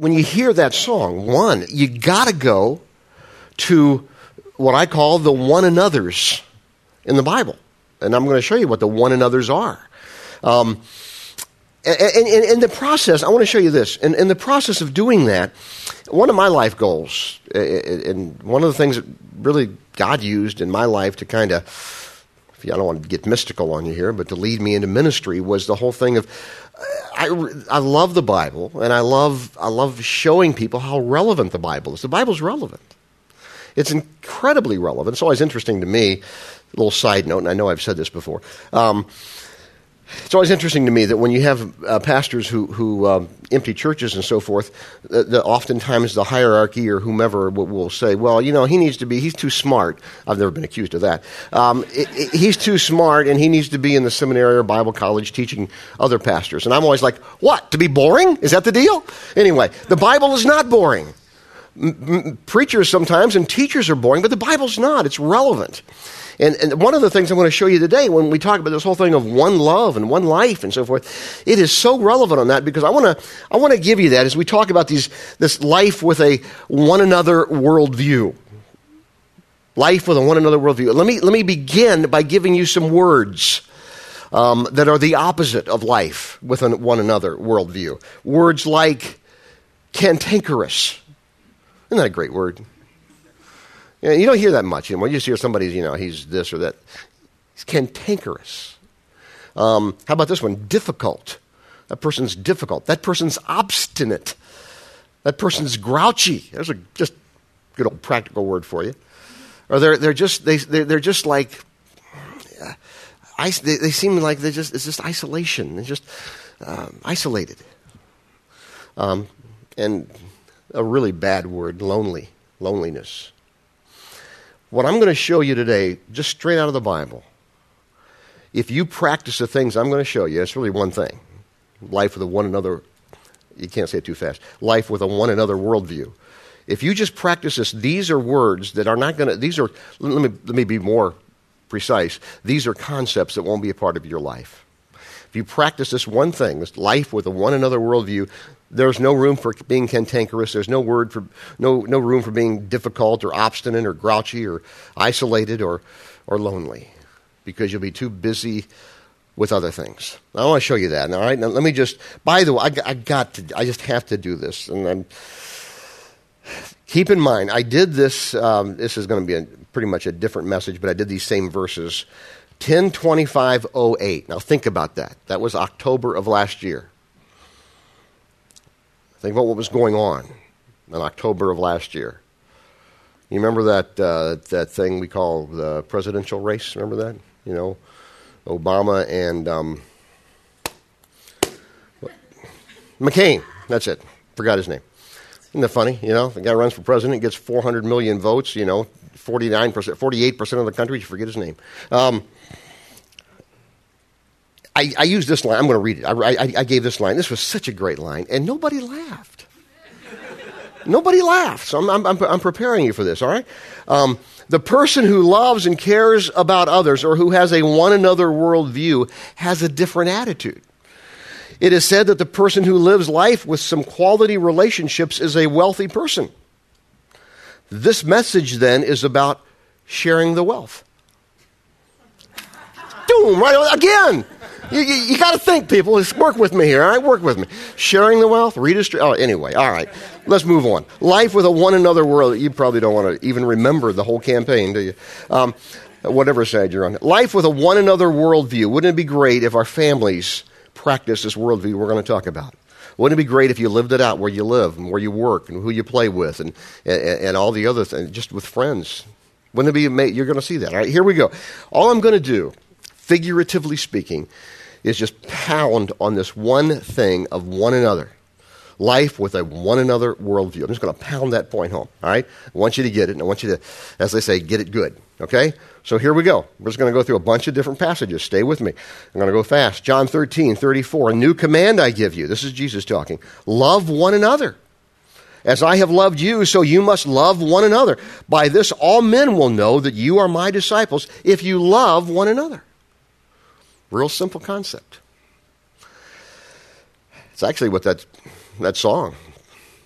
when you hear that song, one, you got to go to what I call the one another's in the Bible. And I'm going to show you what the one another's are. Um, and in the process, I want to show you this. In, in, the process of doing that, one of my life goals, and one of the things that really God used in my life to kind of, I don't want to get mystical on you here, but to lead me into ministry was the whole thing of, I, I love the Bible, and I love, I love showing people how relevant the Bible is. The Bible's relevant. It's incredibly relevant. It's always interesting to me. A little side note, and I know I've said this before. Um, it's always interesting to me that when you have uh, pastors who, who um, empty churches and so forth, the, the, oftentimes the hierarchy or whomever will, will, say, well, you know, he needs to be, he's too smart. I've never been accused of that. Um, it, it, he's too smart and he needs to be in the seminary or Bible college teaching other pastors. And I'm always like, what? To be boring? Is that the deal? Anyway, the Bible is not boring. M- m- preachers sometimes and teachers are boring, but the Bible's not. It's relevant. And, and one of the things I'm going to show you today when we talk about this whole thing of one love and one life and so forth, it is so relevant on that because I want to, I want to give you that as we talk about these, this life with a one another worldview. Life with a one another worldview. Let me, let me begin by giving you some words. Um, that are the opposite of life with an, one another worldview. Words like cantankerous. Isn't that a great word? You, know, you don't hear that much anymore. You just hear somebody's, you know, he's this or that. He's cantankerous. Um, how about this one? Difficult. That person's difficult. That person's obstinate. That person's grouchy. There's a just good old practical word for you. Or they're, they're just, they, they're, they're just like, they, they, seem like they're just, it's just isolation. They're just um, isolated. Um, and a really bad word, lonely, loneliness. What I'm going to show you today, just straight out of the Bible, if you practice the things I'm going to show you, it's really one thing life with a one another, you can't say it too fast, life with a one another worldview. If you just practice this, these are words that are not going to, these are, let me, let me be more precise, these are concepts that won't be a part of your life. If you practice this one thing, this life with a one another worldview, there's no room for being cantankerous. There's no word for no no room for being difficult or obstinate or grouchy or isolated or or lonely, because you'll be too busy with other things. I want to show you that. All right. Now let me just. By the way, I, I got to. I just have to do this, and. Keep in mind, I did this. Um, this is going to be a, pretty much a different message, but I did these same verses. 102508. Now think about that. That was October of last year. Think about what was going on in October of last year. You remember that uh, that thing we call the presidential race? Remember that? You know, Obama and um, McCain. That's it. Forgot his name. Isn't that funny? You know, the guy runs for president, gets 400 million votes. You know, 49 percent, 48 percent of the country. You forget his name. Um, I, I used this line. I'm going to read it. I, I, I gave this line. This was such a great line, and nobody laughed. nobody laughed. So I'm, I'm, I'm, preparing you for this, all right? Um, the person who loves and cares about others or who has a one another worldview has a different attitude. It is said that the person who lives life with some quality relationships is a wealthy person. This message then is about sharing the wealth. Doom, right again. You, you, you got to think, people. Just work with me here, all right? Work with me. Sharing the wealth, redistribute. Oh, anyway, all right. Let's move on. Life with a one another world. You probably don't want to even remember the whole campaign, do you? Um, whatever side you're on. Life with a one another worldview. Wouldn't it be great if our families practiced this worldview we're going to talk about? Wouldn't it be great if you lived it out where you live and where you work and who you play with and, and, and all the other things, just with friends? Wouldn't it be, you're going to see that. All right, here we go. All I'm going to do, figuratively speaking, is just pound on this one thing of one another. Life with a one another worldview. I'm just going to pound that point home. All right? I want you to get it, and I want you to, as they say, get it good. Okay? So here we go. We're just going to go through a bunch of different passages. Stay with me. I'm going to go fast. John 13, 34. A new command I give you. This is Jesus talking. Love one another. As I have loved you, so you must love one another. By this, all men will know that you are my disciples if you love one another. Real simple concept. It's actually what that, that song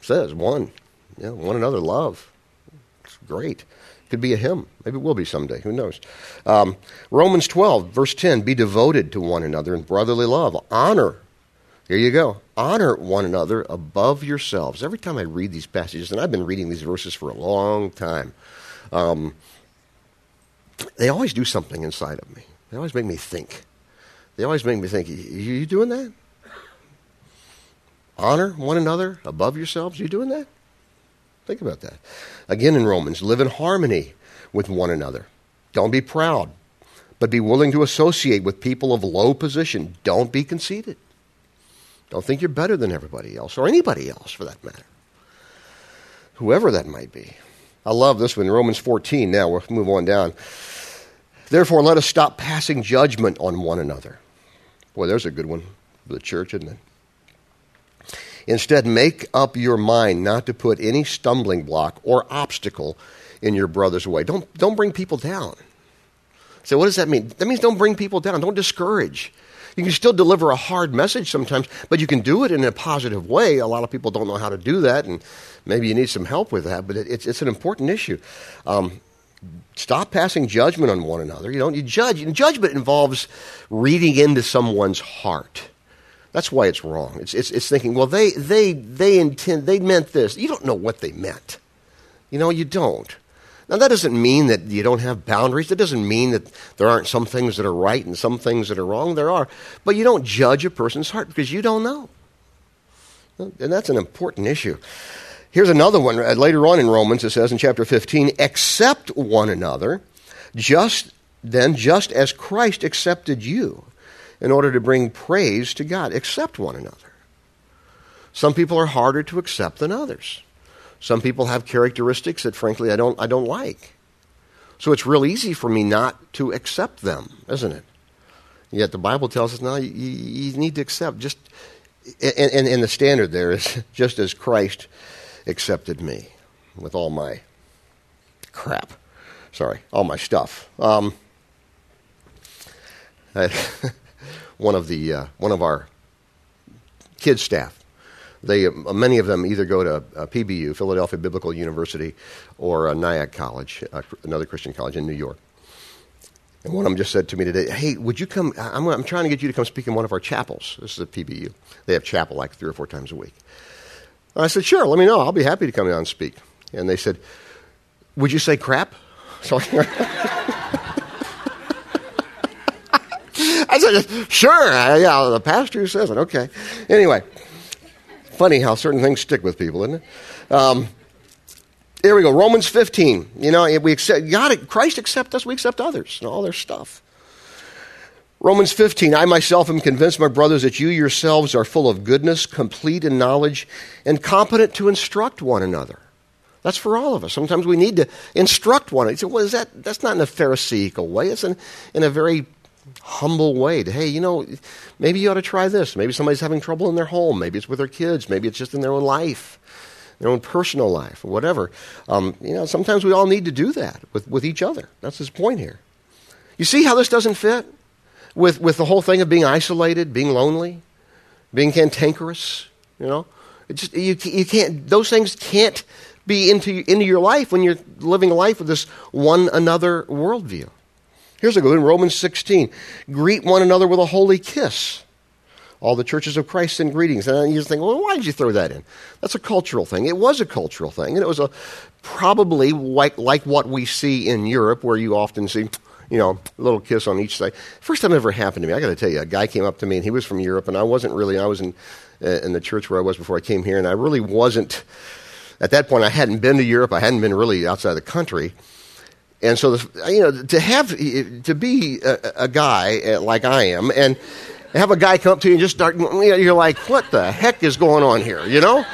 says one. yeah, one another love. It's great. Could be a hymn. Maybe it will be someday. Who knows? Um, Romans 12, verse 10 Be devoted to one another in brotherly love. Honor. Here you go. Honor one another above yourselves. Every time I read these passages, and I've been reading these verses for a long time, um, they always do something inside of me. They always make me think. They always make me think, you, you doing that? Honor one another above yourselves? You doing that? Think about that. Again in Romans, live in harmony with one another. Don't be proud, but be willing to associate with people of low position. Don't be conceited. Don't think you're better than everybody else or anybody else for that matter. Whoever that might be. I love this one, Romans 14. Now we'll move on down. Therefore, let us stop passing judgment on one another. Boy, there's a good one for the church, isn't it? Instead, make up your mind not to put any stumbling block or obstacle in your brother's way. Don't, don't bring people down. So, what does that mean? That means don't bring people down. Don't discourage. You can still deliver a hard message sometimes, but you can do it in a positive way. A lot of people don't know how to do that, and maybe you need some help with that, but it, it's, it's an important issue. Um, stop passing judgment on one another. You don't you judge. And judgment involves reading into someone's heart. That's why it's wrong. It's, it's, it's thinking, well, they, they, they intend, they meant this. You don't know what they meant. You know, you don't. Now, that doesn't mean that you don't have boundaries. That doesn't mean that there aren't some things that are right and some things that are wrong. There are. But you don't judge a person's heart because you don't know. And that's an important issue. Here's another one. Uh, later on in Romans, it says in chapter 15, accept one another, just then, just as Christ accepted you in order to bring praise to God. Accept one another. Some people are harder to accept than others. Some people have characteristics that, frankly, I don't, I don't like. So it's real easy for me not to accept them, isn't it? Yet the Bible tells us, now you, you need to accept. Just, and, and, and the standard there is just as Christ accepted me with all my crap. Sorry, all my stuff. Um, I, one of the uh, one of our kids staff. They uh, many of them either go to uh, PBU, Philadelphia Biblical University, or uh, Nyack College, uh, another Christian college in New York. And one of them just said to me today, "Hey, would you come? I'm, I'm trying to get you to come speak in one of our chapels. This is a PBU. They have chapel like three or four times a week." And I said, "Sure, let me know. I'll be happy to come down and speak." And they said, "Would you say crap?" So. I said, sure. Yeah, the pastor says it. Okay. Anyway, funny how certain things stick with people, isn't it? Um, here we go. Romans 15. You know, we accept, God, Christ accept us, we accept others and all their stuff. Romans 15, I myself am convinced, my brothers, that you yourselves are full of goodness, complete in knowledge, and competent to instruct one another. That's for all of us. Sometimes we need to instruct one another. What is that? That's not in a Pharisaical way. It's in, in a very humble way to, hey, you know, maybe you ought to try this. Maybe somebody's having trouble in their home. Maybe it's with their kids. Maybe it's just in their own life, their own personal life, or whatever. Um, you know, sometimes we all need to do that with, with each other. That's his point here. You see how this doesn't fit with, with the whole thing of being isolated, being lonely, being cantankerous, you know? It just, you, you can't, those things can't be into, into your life when you're living a life with this one another worldview. Here's a good one Romans 16. Greet one another with a holy kiss. All the churches of Christ send greetings. And you think, well, why did you throw that in? That's a cultural thing. It was a cultural thing. And it was a probably like, like what we see in Europe, where you often see, you know, a little kiss on each side. First time it ever happened to me, I got to tell you, a guy came up to me and he was from Europe, and I wasn't really, I was in, uh, in the church where I was before I came here, and I really wasn't, at that point, I hadn't been to Europe, I hadn't been really outside the country. And so, the, you know, to have to be a, a, guy uh, like I am, and have a guy come up to you and just start, you're like, what the heck is going on here? You know,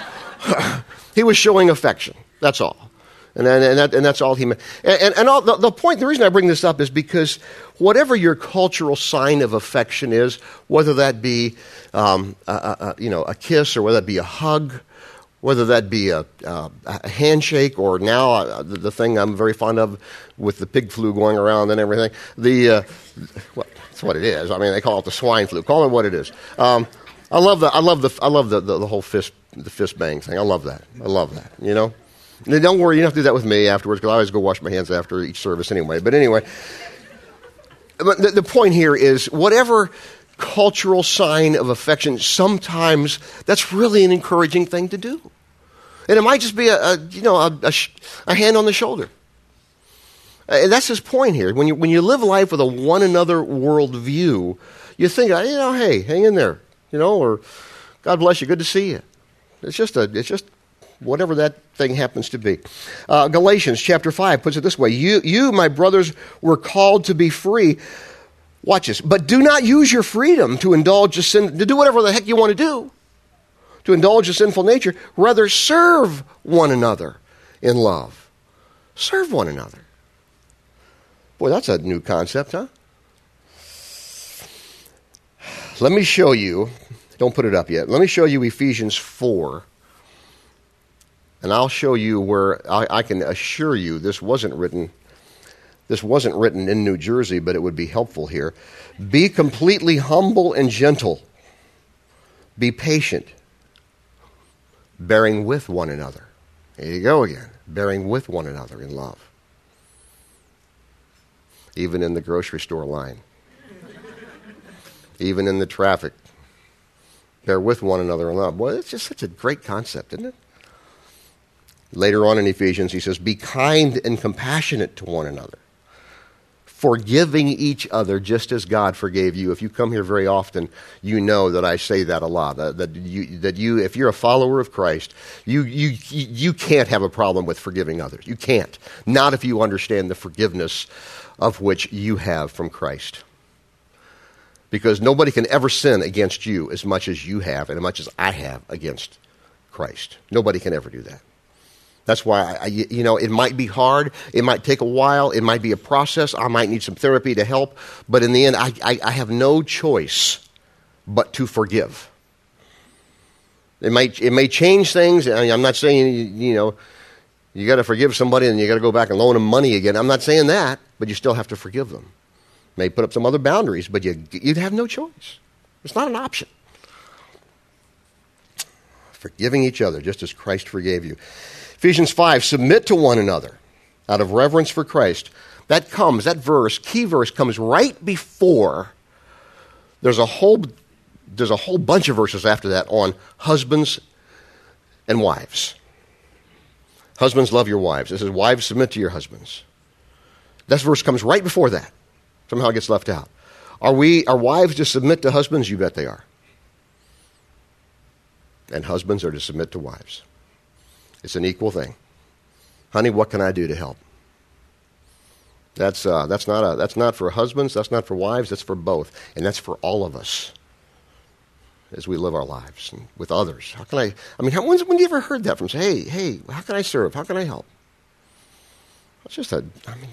he was showing affection. That's all, and and, that, and that's all he meant. And, and, and all, the, the point, the reason I bring this up is because whatever your cultural sign of affection is, whether that be, um, a, a, you know, a kiss or whether that be a hug whether that be a, a, a handshake or now uh, the, the, thing I'm very fond of with the pig flu going around and everything. The uh, well, that's what it is. I mean, they call it the swine flu. Call it what it is. Um, I love the I love the I love the, the, the whole fist the fist bang thing. I love that. I love that. You know. And don't worry, you don't have to do that with me afterwards because I always go wash my hands after each service anyway. But anyway, but the, the point here is whatever cultural sign of affection, sometimes that's really an encouraging thing to do. And it might just be a, a you know a, a, a hand on the shoulder. Uh, and that's his point here. When you, when you live life with a one another worldview, you think, you know, hey, hang in there, you know, or God bless you, good to see you. It's just a, it's just whatever that thing happens to be. Uh, Galatians chapter 5 puts it this way you, you, my brothers, were called to be free. Watch this. But do not use your freedom to indulge a sin, to do whatever the heck you want to do, to indulge a sinful nature. Rather, serve one another in love. Serve one another. Boy, that's a new concept, huh? Let me show you, don't put it up yet. Let me show you Ephesians 4 and I'll show you where I, I, can assure you this wasn't written. This wasn't written in New Jersey, but it would be helpful here. Be completely humble and gentle. Be patient, bearing with one another. There you go again, bearing with one another in love. Even in the grocery store line, even in the traffic, bear with one another in love. Boy, it's just such a great concept, isn't it? Later on in Ephesians, he says, Be kind and compassionate to one another, forgiving each other just as God forgave you. If you come here very often, you know that I say that a lot. That, that, you, that you, if you're a follower of Christ, you, you, you can't have a problem with forgiving others. You can't. Not if you understand the forgiveness of which you have from Christ. Because nobody can ever sin against you as much as you have and as much as I have against Christ. Nobody can ever do that. That's why, I, you know, it might be hard. It might take a while. It might be a process. I might need some therapy to help. But in the end, I, I, I have no choice but to forgive. It, might, it may change things. I'm not saying, you know, you got to forgive somebody and you got to go back and loan them money again. I'm not saying that, but you still have to forgive them. May put up some other boundaries, but you, you'd have no choice. It's not an option. Forgiving each other just as Christ forgave you. Ephesians 5, submit to one another out of reverence for Christ. That comes, that verse, key verse, comes right before there's a whole there's a whole bunch of verses after that on husbands and wives. Husbands, love your wives. This says, wives, submit to your husbands. That verse comes right before that. Somehow it gets left out. Are we are wives to submit to husbands? You bet they are. And husbands are to submit to wives. It's an equal thing. Honey, what can I do to help? That's, uh, that's, not a, that's not for husbands, that's not for wives, that's for both. And that's for all of us as we live our lives and with others. How can I, I mean, how, when's, when you ever heard that from, say, hey, hey, how can I serve? How can I help? It's just a, I mean,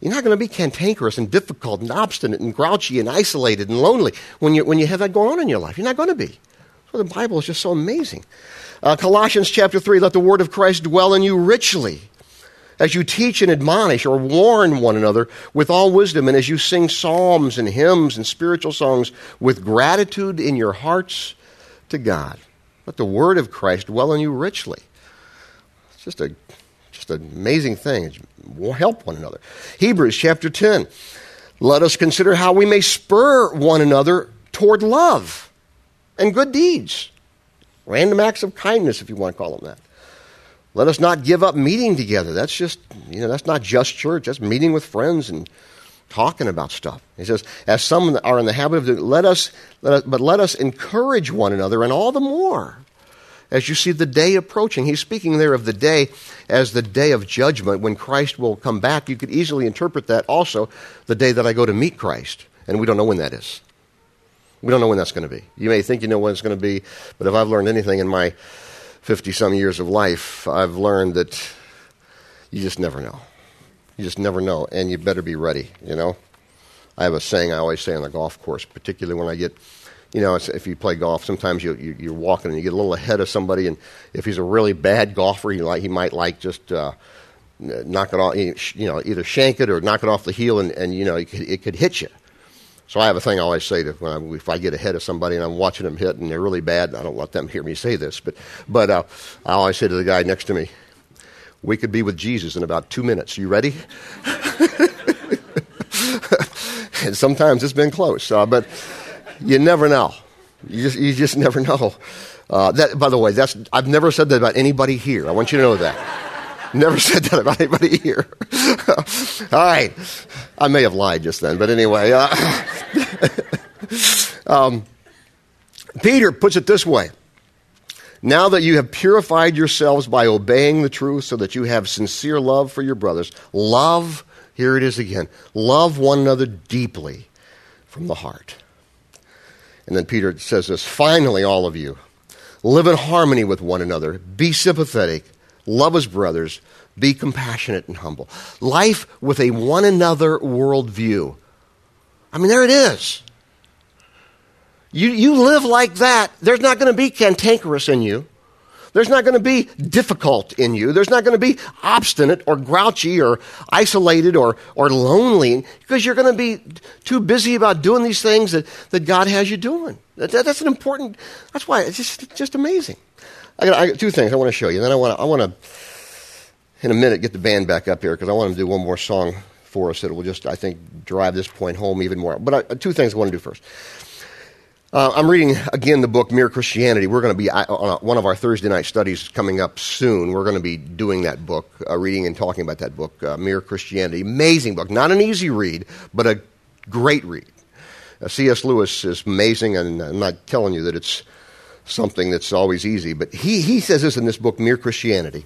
you're not going to be cantankerous and difficult and obstinate and grouchy and isolated and lonely when you, when you have that going on in your life. You're not going to be. So the Bible is just so amazing. Uh, Colossians chapter 3 let the word of Christ dwell in you richly as you teach and admonish or warn one another with all wisdom, and as you sing psalms and hymns and spiritual songs with gratitude in your hearts to God. Let the word of Christ dwell in you richly. It's just a just an amazing thing. Help one another. Hebrews chapter 10. Let us consider how we may spur one another toward love and good deeds Random acts of kindness, if you want to call them that. Let us not give up meeting together. That's just, you know, that's not just church. That's meeting with friends and talking about stuff. He says, as some are in the habit of doing, let us, let us, but let us encourage one another, and all the more as you see the day approaching. He's speaking there of the day as the day of judgment when Christ will come back. You could easily interpret that also the day that I go to meet Christ, and we don't know when that is. We don't know when that's going to be. You may think you know when it's going to be, but if I've learned anything in my 50 some years of life, I've learned that you just never know. You just never know, and you better be ready, you know? I have a saying I always say on the golf course, particularly when I get, you know, if you play golf, sometimes you, you, are walking and you get a little ahead of somebody, and if he's a really bad golfer, he, like, he might like just uh, knock it off, you know, either shank it or knock it off the heel, and, and you know, it could, it could hit you. So I have a thing I always say to when I, if I get ahead of somebody and I'm watching them hit and they're really bad, I don't let them hear me say this, but but uh, I always say to the guy next to me, "We could be with Jesus in about two minutes. You ready?" and sometimes it's been close, uh, but you never know. You just you just never know. Uh, that, by the way, that's I've never said that about anybody here. I want you to know that. Never said that about anybody here. All right. I may have lied just then, but anyway. Uh, um, Peter puts it this way Now that you have purified yourselves by obeying the truth, so that you have sincere love for your brothers, love, here it is again, love one another deeply from the heart. And then Peter says this finally, all of you, live in harmony with one another, be sympathetic love as brothers, be compassionate and humble. Life with a one another worldview. I mean, there it is. You, you live like that, there's not going to be cantankerous in you. There's not going to be difficult in you. There's not going to be obstinate or grouchy or isolated or, or lonely because you're going to be too busy about doing these things that, that God has you doing. That, that, that's an important, that's why it's just, just amazing. I got, I got two things I want to show you. And then I want to, I want to, in a minute, get the band back up here because I want them to do one more song for us that will just, I think, drive this point home even more. But I, two things I want to do first. Uh, I'm reading again the book Mere Christianity. We're going to be on one of our Thursday night studies coming up soon. We're going to be doing that book, uh, reading and talking about that book, uh, Mere Christianity. Amazing book. Not an easy read, but a great read. Uh, C.S. Lewis is amazing, and I'm not telling you that it's something that's always easy. But he, he says this in this book, Mere Christianity.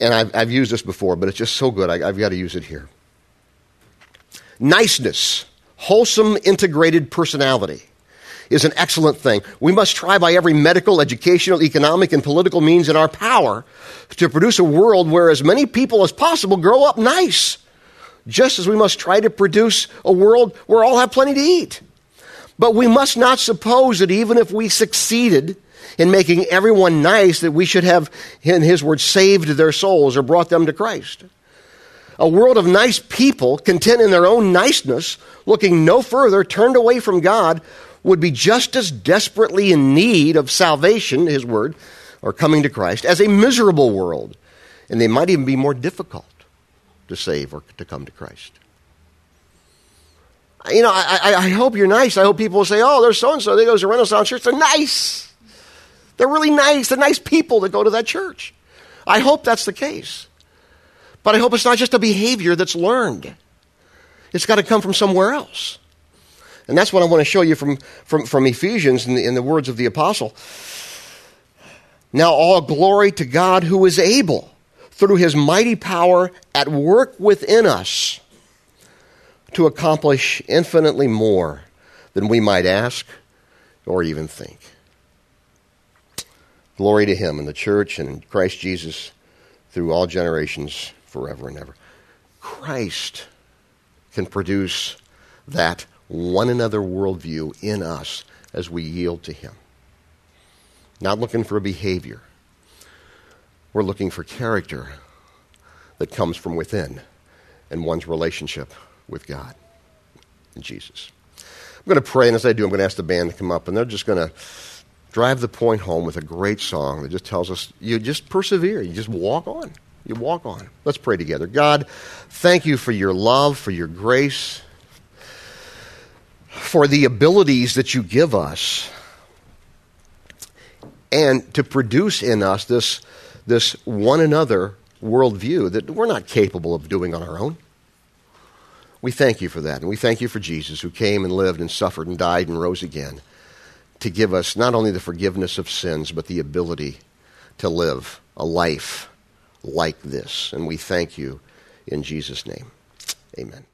And I've, I've used this before, but it's just so good, I, I've got to use it here. Niceness, wholesome, integrated personality is an excellent thing. We must try by every medical, educational, economic, and political means in our power to produce a world where as many people as possible grow up nice, just as we must try to produce a world where all have plenty to eat. But we must not suppose that even if we succeeded in making everyone nice, that we should have, in his words, saved their souls or brought them to Christ. A world of nice people, content in their own niceness, looking no further, turned away from God, would be just as desperately in need of salvation, his word, or coming to Christ, as a miserable world. And they might even be more difficult to save or to come to Christ you know, I, I, hope you're nice. I hope people will say, oh, there's so and so. They go to Renaissance Church. They're nice. They're really nice. They're nice people that go to that church. I hope that's the case. But I hope it's not just a behavior that's learned, it's got to come from somewhere else. And that's what I want to show you from, from, from Ephesians in the, in the words of the apostle. Now, all glory to God who is able, through his mighty power at work within us to accomplish infinitely more than we might ask or even think. Glory to Him in the church and Christ Jesus through all generations, forever and ever. Christ can produce that one another worldview in us as we yield to Him. Not looking for a behavior, we're looking for character that comes from within and one's relationship with God and Jesus. I'm going to pray, and as I do, I'm going to ask the band to come up, and they're just going to drive the point home with a great song that just tells us you just persevere, you just walk on. You walk on. Let's pray together. God, thank you for your love, for your grace, for the abilities that you give us, and to produce in us this, this one another worldview that we're not capable of doing on our own. We thank you for that. And we thank you for Jesus, who came and lived and suffered and died and rose again to give us not only the forgiveness of sins, but the ability to live a life like this. And we thank you in Jesus' name. Amen.